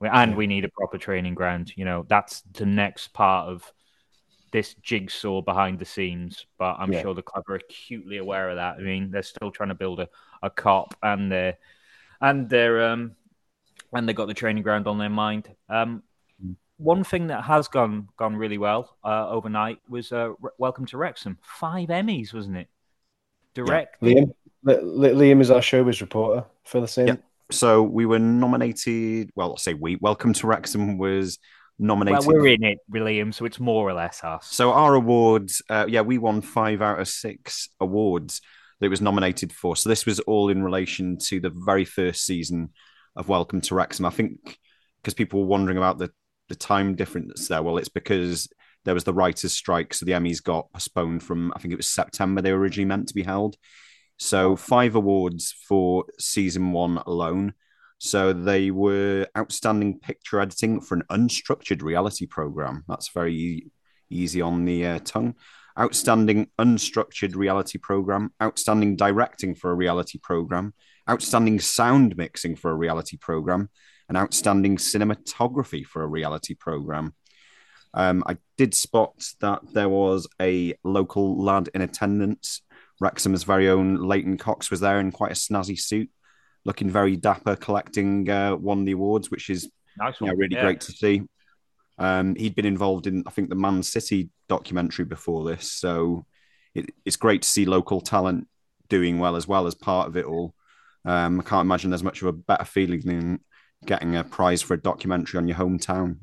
and we need a proper training ground. You know, that's the next part of this jigsaw behind the scenes. But I'm Yeah. sure the club are acutely aware of that. I mean, they're still trying to build a, a cop, and they're and they're um and they got the training ground on their mind. Um, one thing that has gone gone really well uh, overnight was uh, Re- Welcome to Wrexham. Five Emmys, wasn't it? Direct. Liam, Li- Li- Liam is our showbiz reporter. for the in. Yeah. So we were nominated. Well, I'll say we. Welcome to Wrexham was Well, we're in it, William, so it's more or less us. So our awards, uh, yeah, we won five out of six awards that it was nominated for. So this was all in relation to the very first season of Welcome to Wrexham. I think because people were wondering about the the time difference there. Well, it's because there was the writers' strike, so the Emmys got postponed from I think it was September they were originally meant to be held. So five awards for season one alone. So they were outstanding picture editing for an unstructured reality program. That's very easy on the uh, tongue. Outstanding unstructured reality program. Outstanding directing for a reality program. Outstanding sound mixing for a reality program. And outstanding cinematography for a reality program. Um, I did spot that there was a local lad in attendance. Wrexham's very own Leighton Cox was there in quite a snazzy suit, looking very dapper, collecting uh, one of the awards, which is Nice yeah, really Yeah. great to see. Um, he'd been involved in, I think, the Man City documentary before this, so it, it's great to see local talent doing well as well as part of it all. Um, I can't imagine there's much of a better feeling than getting a prize for a documentary on your hometown.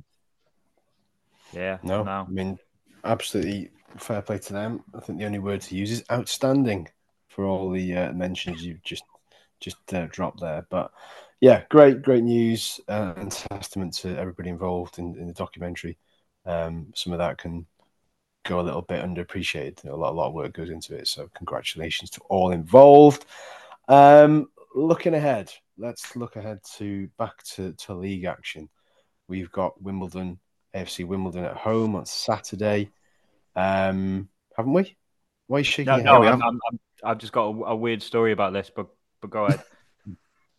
Yeah. No, No. I mean, absolutely fair play to them. I think the only word to use is outstanding for all the uh, mentions you've just just uh, dropped there. But yeah, great, great news uh, and testament to everybody involved in, in the documentary. Um, some of that can go a little bit underappreciated. A lot, a lot of work goes into it. So congratulations to all involved. Um, looking ahead, let's look ahead to back to, to league action. We've got Wimbledon, AFC Wimbledon at home on Saturday. Um, haven't we? Why are you shaking No, no? I'm, I'm, I'm, I've just got a, a weird story about this, but but go ahead. [laughs]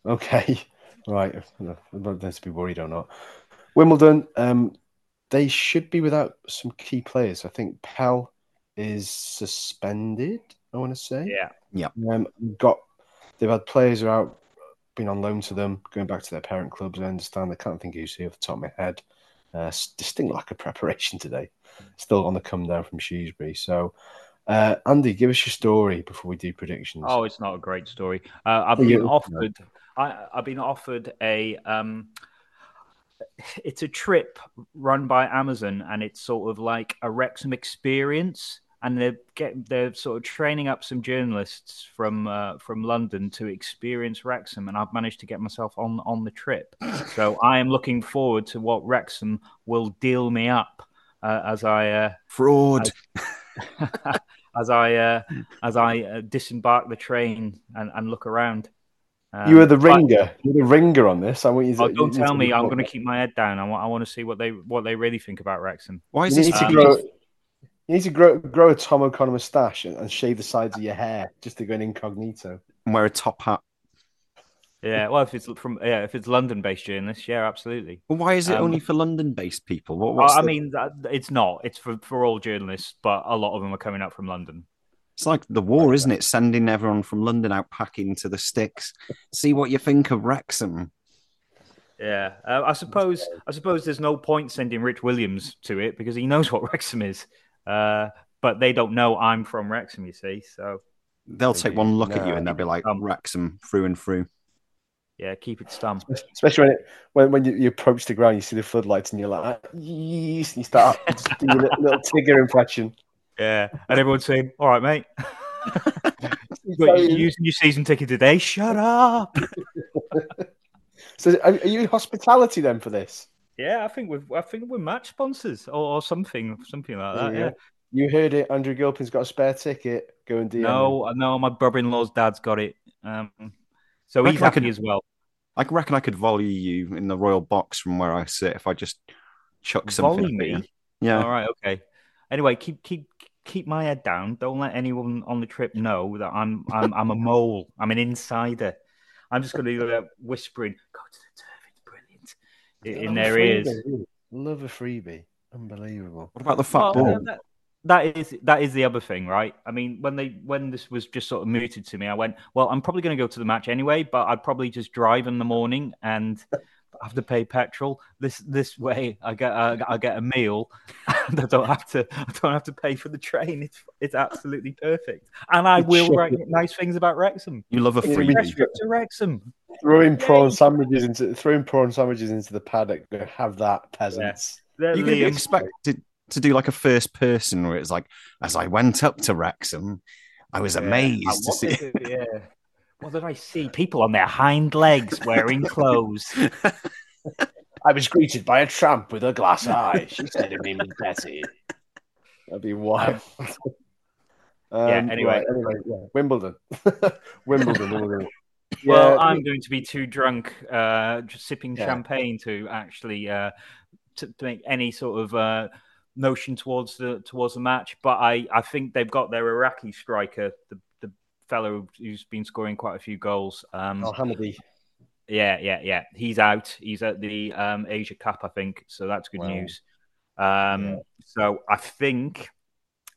Okay, [laughs] right. Whether to be worried or not. Wimbledon, um, they should be without some key players. I think Pell is suspended. I want to say. yeah. Yeah. Um, got they've had players who are out, been on loan to them, going back to their parent clubs. I understand. I can't think who's here off the top of my head. Uh, distinct lack of preparation today. Still on the come down from Shrewsbury. So, uh, Andy, give us your story before we do predictions. Oh, it's not a great story. Uh, I've been offered. I, I've been offered a. Um, it's a trip run by Amazon, and it's sort of like a Wrexham experience. And they're get they're sort of training up some journalists from uh, from London to experience Wrexham, and I've managed to get myself on on the trip. So I am looking forward to what Wrexham will deal me up uh, as I. Uh, Fraud. as [laughs] I uh, as I uh, disembark the train and, and look around. Um, you were the but- ringer. You're the ringer on this. I want you to. Oh, don't tell me. I'm going to keep my head down. I want. I want to see what they what they really think about Wrexham. Why is You this need to Um, grow. You need to grow grow a Tom O'Connor moustache and, and shave the sides of your hair just to go in incognito. and wear a top hat? Yeah. Well, if it's from yeah, if it's London based journalists, yeah, absolutely. Well, why is it Um, only for London-based people? What, what's I the- mean, that, it's not. It's for for all journalists, but a lot of them are coming up from London. It's like the war, isn't it? Sending everyone from London out packing to the sticks. See what you think of Wrexham. Yeah, uh, I suppose. I suppose there's no point sending Rich Williams to it because he knows what [laughs] Wrexham is. Uh, but they don't know I'm from Wrexham. You see, so They'll take one look at you and they'll be like, um, Wrexham through and through. Yeah, keep it stump. Especially when it, when, when you, you approach the ground, you see the floodlights, and you're like, yes, and you start just do your little, little Tigger impression. Yeah, and everyone's saying, "All right, mate." [laughs] You're using your season ticket today. Shut up. [laughs] So, are, are you hospitality then for this? Yeah, I think we're I think we're match sponsors or, or something, something like that. Yeah. You heard it. Andrew Gilpin's got a spare ticket. Go and DM. him. No, no, my brother-in-law's dad's got it. Um, so Reckon he's I happy could- as well. I reckon I could volley you in the royal box from where I sit if I just chuck something. Volley at you. me? Yeah. All right, okay. Anyway, keep keep keep my head down. Don't let anyone on the trip know that I'm I'm I'm a mole. I'm an insider. I'm just going to be uh, whispering, "Go to the turf, it's brilliant," in, in Love a their ears. Love a freebie. Unbelievable. What about the fat Well, ball? that, that is that is the other thing, right? I mean, when they when this was just sort of mooted to me, I went, well, I'm probably going to go to the match anyway, but I'd probably just drive in the morning and [laughs] have to pay petrol. This this way, I get I get a meal, and I don't have to I don't have to pay for the train. It's it's absolutely perfect, and I It's will shocking. write nice things about Wrexham. You love a free we trip to Wrexham. Throwing prawn sandwiches into throwing prawn sandwiches into the paddock. Go Have that, peasants. There, You could be Liam. expected to do like a first person where it's like, as I went up to Wrexham, I was Yeah. amazed And to see. did it- [laughs] yeah. What did I see? People on their hind legs wearing [laughs] clothes. I was greeted by a tramp with a glass eye. She said her name was Betty. That'd be wild. [laughs] Um, Yeah, anyway. right, anyway, yeah. Wimbledon, Wimbledon, Wimbledon. Well, Yeah, I'm going to be too drunk, uh, just sipping Yeah. champagne to actually uh, to, to make any sort of uh, notion towards the towards the match. But I, I think they've got their Iraqi striker, the the fellow who's been scoring quite a few goals. Um, Al Hamadi. Yeah, yeah, yeah. He's out. He's at the um, Asia Cup, I think. So that's good Wow. news. Um, Yeah. So I think,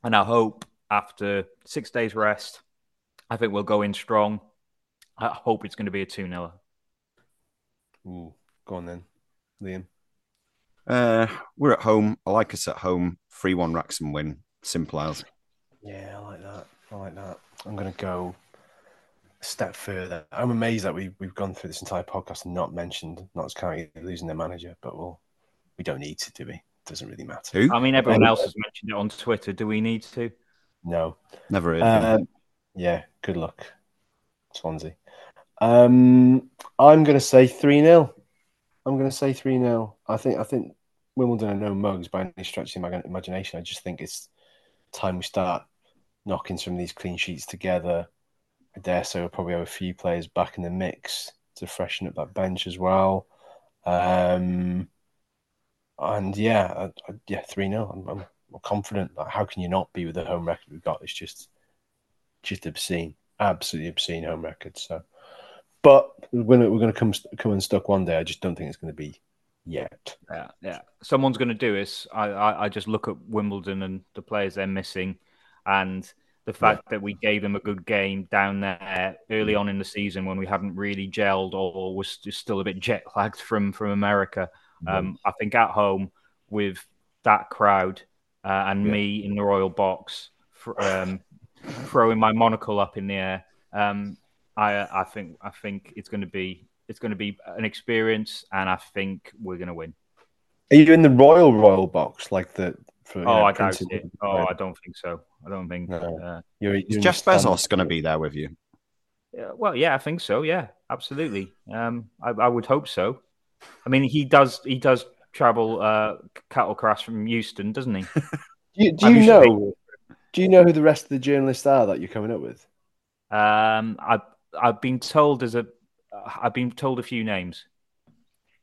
and I hope after six days rest, I think we'll go in strong. I hope it's going to be a 2 0. Ooh, go on then, Liam. Uh, we're at home. I like us at home. 3 1 Wrexham win. Simple as. Yeah, I like that. I like that. I'm going to go a step further. I'm amazed that we we've gone through this entire podcast and not mentioned Notts County losing their manager, but we'll we don't need to, do we? Doesn't really matter. Who? I mean, everyone Anyway. else has mentioned it on Twitter. Do we need to? No. Never heard of. Um, yeah, good luck, Swansea. Um, I'm going to say 3 0. I'm going to say 3 0. I think, I think Wimbledon are no mugs by any stretch of my imagination. I just think it's time we start knocking some of these clean sheets together. I dare say we'll probably have a few players back in the mix to freshen up that bench as well. Um, and yeah, I, I, yeah, 3 0. I'm, I'm I'm confident. Like, how can you not be with the home record we've got? It's just, just obscene, absolutely obscene home record. So, but when we're going to come come unstuck one day, I just don't think it's going to be yet. Yeah, yeah. Someone's going to do this. I, I, I just look at Wimbledon and the players they're missing, and the fact that we gave them a good game down there early on in the season when we hadn't really gelled or was still a bit jet lagged from from America. Um, I think at home with that crowd uh, and Yeah. me in the royal box, fr- um, throwing my monocle up in the air, um, I I think I think it's going to be it's going to be an experience, and I think we're going to win. Are you in the royal royal box like the? For, Oh, know, I doubt Prince- it. Oh, I don't think so. I don't think. No. Uh, You're, you're Is Jeff Bezos going to be there with you? yeah, well, yeah, I think so. Yeah, absolutely. Um, I, I would hope so. I mean, he does. He does travel uh, cattle cross from Houston, doesn't he? [laughs] Do you, do you know? Do you know who the rest of the journalists are that you're coming up with? Um, I've I've been told there's a. I've been told a few names.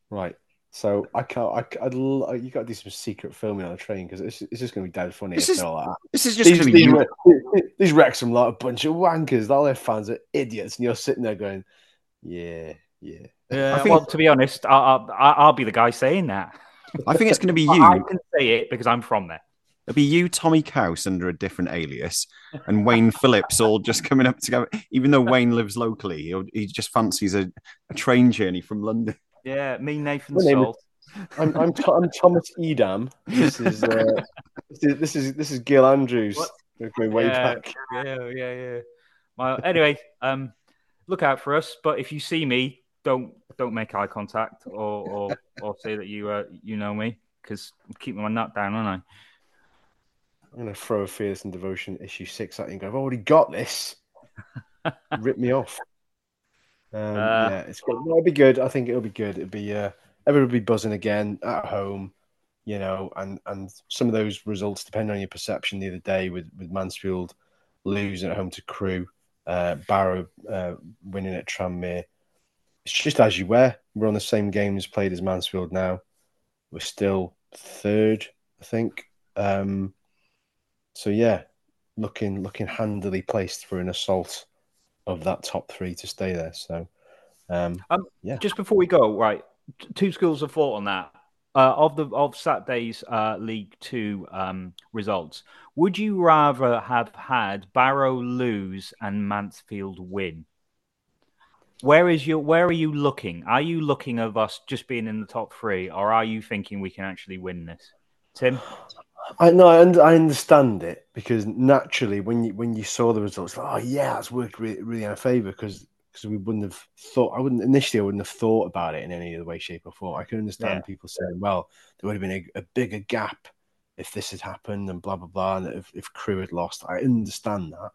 Right. So I can't. I, I'd, you got to do some secret filming on a train because it's, it's just going to be dead funny. This if is- all like that. This is just these, going to be these, you. Wre- [laughs] these Wrexham lot, a bunch of wankers. All their fans are idiots, and you're sitting there going, "Yeah, yeah." Yeah, I think- well, to be honest, I'll, I'll, I'll be the guy saying that. I think it's going to be [laughs] I I you. can say it because I'm from there. It'll be you, Tommy Couse, under a different alias, and Wayne [laughs] Phillips all just coming up together. Even though Wayne lives locally, he'll, he just fancies a, a train journey from London. Yeah, me, Nathan My name is- I'm I'm, Th- I'm Thomas Edam. This is uh, [laughs] this is this is this is Gil Andrews. We're going way yeah, back. Yeah, yeah, yeah. Well, anyway, um, look out for us. But if you see me, don't don't make eye contact or or, or say that you uh, you know me because I'm keeping my nut down, aren't I? I'm going to throw a Fearless in Devotion issue six at you and go, I've already got this. [laughs] Rip me off. Um, uh, yeah, it's good. It'll be good. I think it'll be good. It'll be uh, everybody be buzzing again at home, you know, and and some of those results depend on your perception. The other day with with Mansfield losing at home to Crewe, uh, Barrow uh, winning at Tranmere. It's just as you were. We're on the same games played as Mansfield now. We're still third, I think. Um, so yeah, looking looking handily placed for an assault of that top three to stay there. So um, um yeah. Just before we go, right, two schools of thought on that. Uh, of the of Saturday's uh, League Two um, results, would you rather have had Barrow lose and Mansfield win? Where is your where are you looking? Are you looking of us just being in the top three, or are you thinking we can actually win this, Tim? I know, I, I understand it because naturally, when you when you saw the results, like, oh yeah, that's worked really, really in our favour because because we wouldn't have thought. I wouldn't initially. I wouldn't have thought about it in any other way, shape, or form. I can understand yeah. people saying, "Well, there would have been a, a, bigger gap if this had happened," and blah blah blah, and if, if Crewe had lost. I understand that,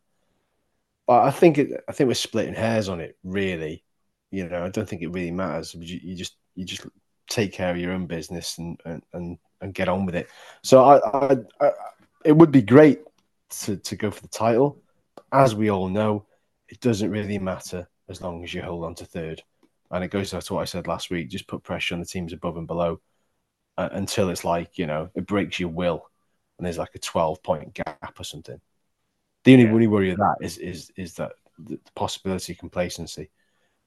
but I think it. I think we're splitting hairs on it. Really, you know, I don't think it really matters. You, you just you just take care of your own business and and, and and get on with it. So I, I, I, it would be great to, to go for the title. As we all know, it doesn't really matter as long as you hold on to third. And it goes back to what I said last week. Just put pressure on the teams above and below uh, until it's like, you know, it breaks your will and there's like a 12 point gap or something. The only, yeah. only worry of that is, is, is that the possibility of complacency.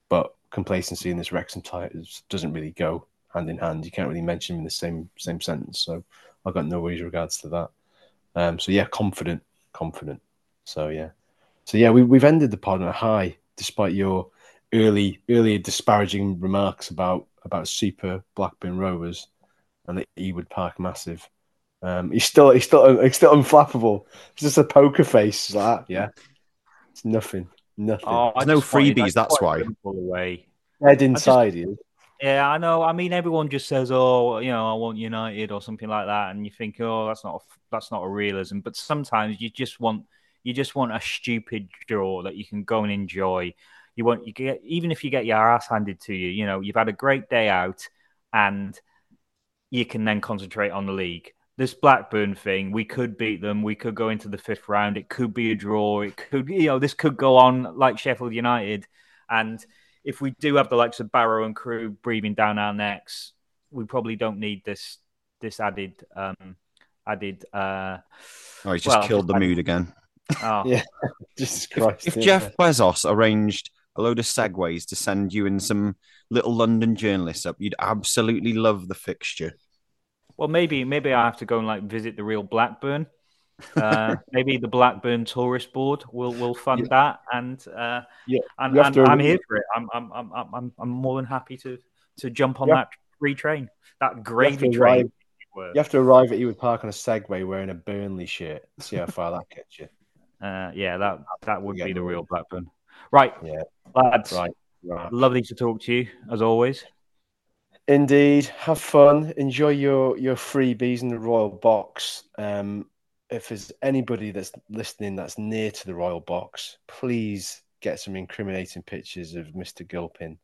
But complacency in this Wrexham titles doesn't really go hand in hand. You can't really mention them in the same same sentence. So I've got no worries regards to that. Um, so yeah, confident, confident. So yeah, so yeah, we we've ended the pod on a high, despite your early earlier disparaging remarks about about Super Blackburn Rovers and the Ewood Park Massive. Um, he's still he's still he's still unflappable. It's just a poker face like that. Yeah, it's nothing, nothing. Oh, There's no freebies. That's why. Away. Head inside just, yeah, I know. I mean, everyone just says, "Oh, you know, I want United" or something like that, and you think, "Oh, that's not a, that's not a realism." But sometimes you just want you just want a stupid draw that you can go and enjoy. You want you get even if you get your ass handed to you. You know, you've had a great day out, and you can then concentrate on the league. This Blackburn thing, we could beat them. We could go into the fifth round. It could be a draw. It could, you know, this could go on like Sheffield United, and if we do have the likes of Barrow and Crewe breathing down our necks, we probably don't need this this added um added uh Oh, he's just well, killed the added... mood again. [laughs] Oh. yeah. [laughs] Jesus Christ. If, if yeah. Jeff Bezos arranged a load of segways to send you and some little London journalists up, you'd absolutely love the fixture. Well, maybe maybe I have to go and like visit the real Blackburn uh, maybe the Blackburn Tourist Board will will fund yeah. that, and uh, yeah, and, and I'm here for it. I'm I'm I'm I'm I'm more than happy to to jump on yeah. that free train, that gravy you train. Arrive, you have to arrive at Ewood Park on a Segway wearing a Burnley shirt. See how far that gets you. Uh, yeah, that that would be the real Blackburn. Right, yeah, lads. Right, right. Lovely to talk to you as always. Indeed, have fun. Enjoy your your freebies in the Royal Box. Um, if there's anybody that's listening that's near to the Royal Box, please get some incriminating pictures of Mr. Gilpin.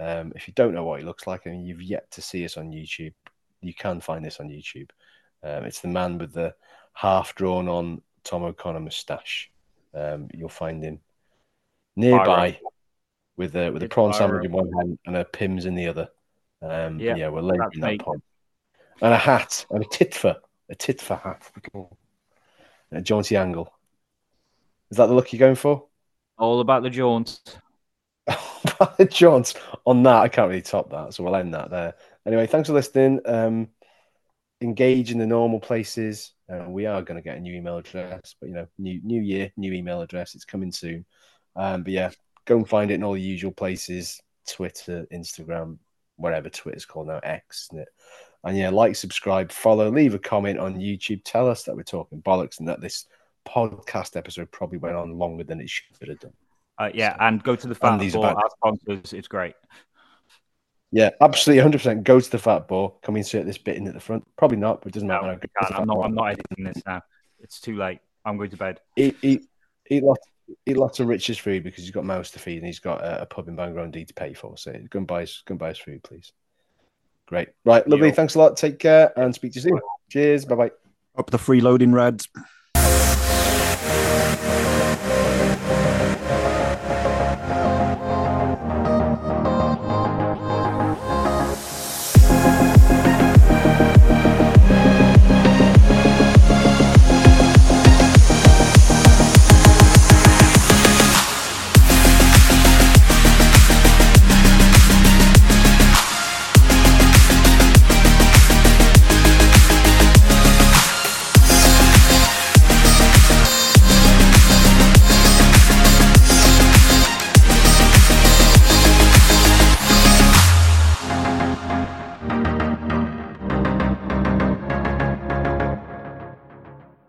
Um, if you don't know what he looks like and you've yet to see us on YouTube, you can find this on YouTube. Um, it's the man with the half drawn on Tom O'Connor moustache. Um, you'll find him nearby with a with a prawn sandwich in one hand and a Pimm's in the other. Um, yeah, yeah, we're laboring that point. And a hat and a titfer, a titfer hat a jaunty angle. Is that the look you're going for? All about the jaunt. [laughs] the jaunt. On that, I can't really top that, so we'll end that there. Anyway, thanks for listening. Um, engage in the normal places. Uh, we are going to get a new email address, but you know, new new year, new email address. It's coming soon. Um, but yeah, go and find it in all the usual places: Twitter, Instagram, whatever Twitter's called now, X, isn't it? And yeah, like, subscribe, follow, leave a comment on YouTube. Tell us that we're talking bollocks and that this podcast episode probably went on longer than it should have done. Uh, yeah, so, and go to the fan for our sponsors. It's great. Yeah, absolutely, hundred percent. Go to the Fat Boar. Can we insert this bit in at the front? Probably not, but it doesn't No, matter. I'm not. I'm not editing this now. It's too late. I'm going to bed. Eat, eat, eat lots, eat lots of Rich's food because he's got mouths to feed and he's got a, a pub in Bangor D to pay for. So go and buy his, go and buy his food, please. Great, right, lovely. Thanks a lot. Take care and speak to you soon. Cheers. Bye bye. Up the freeloading Reds.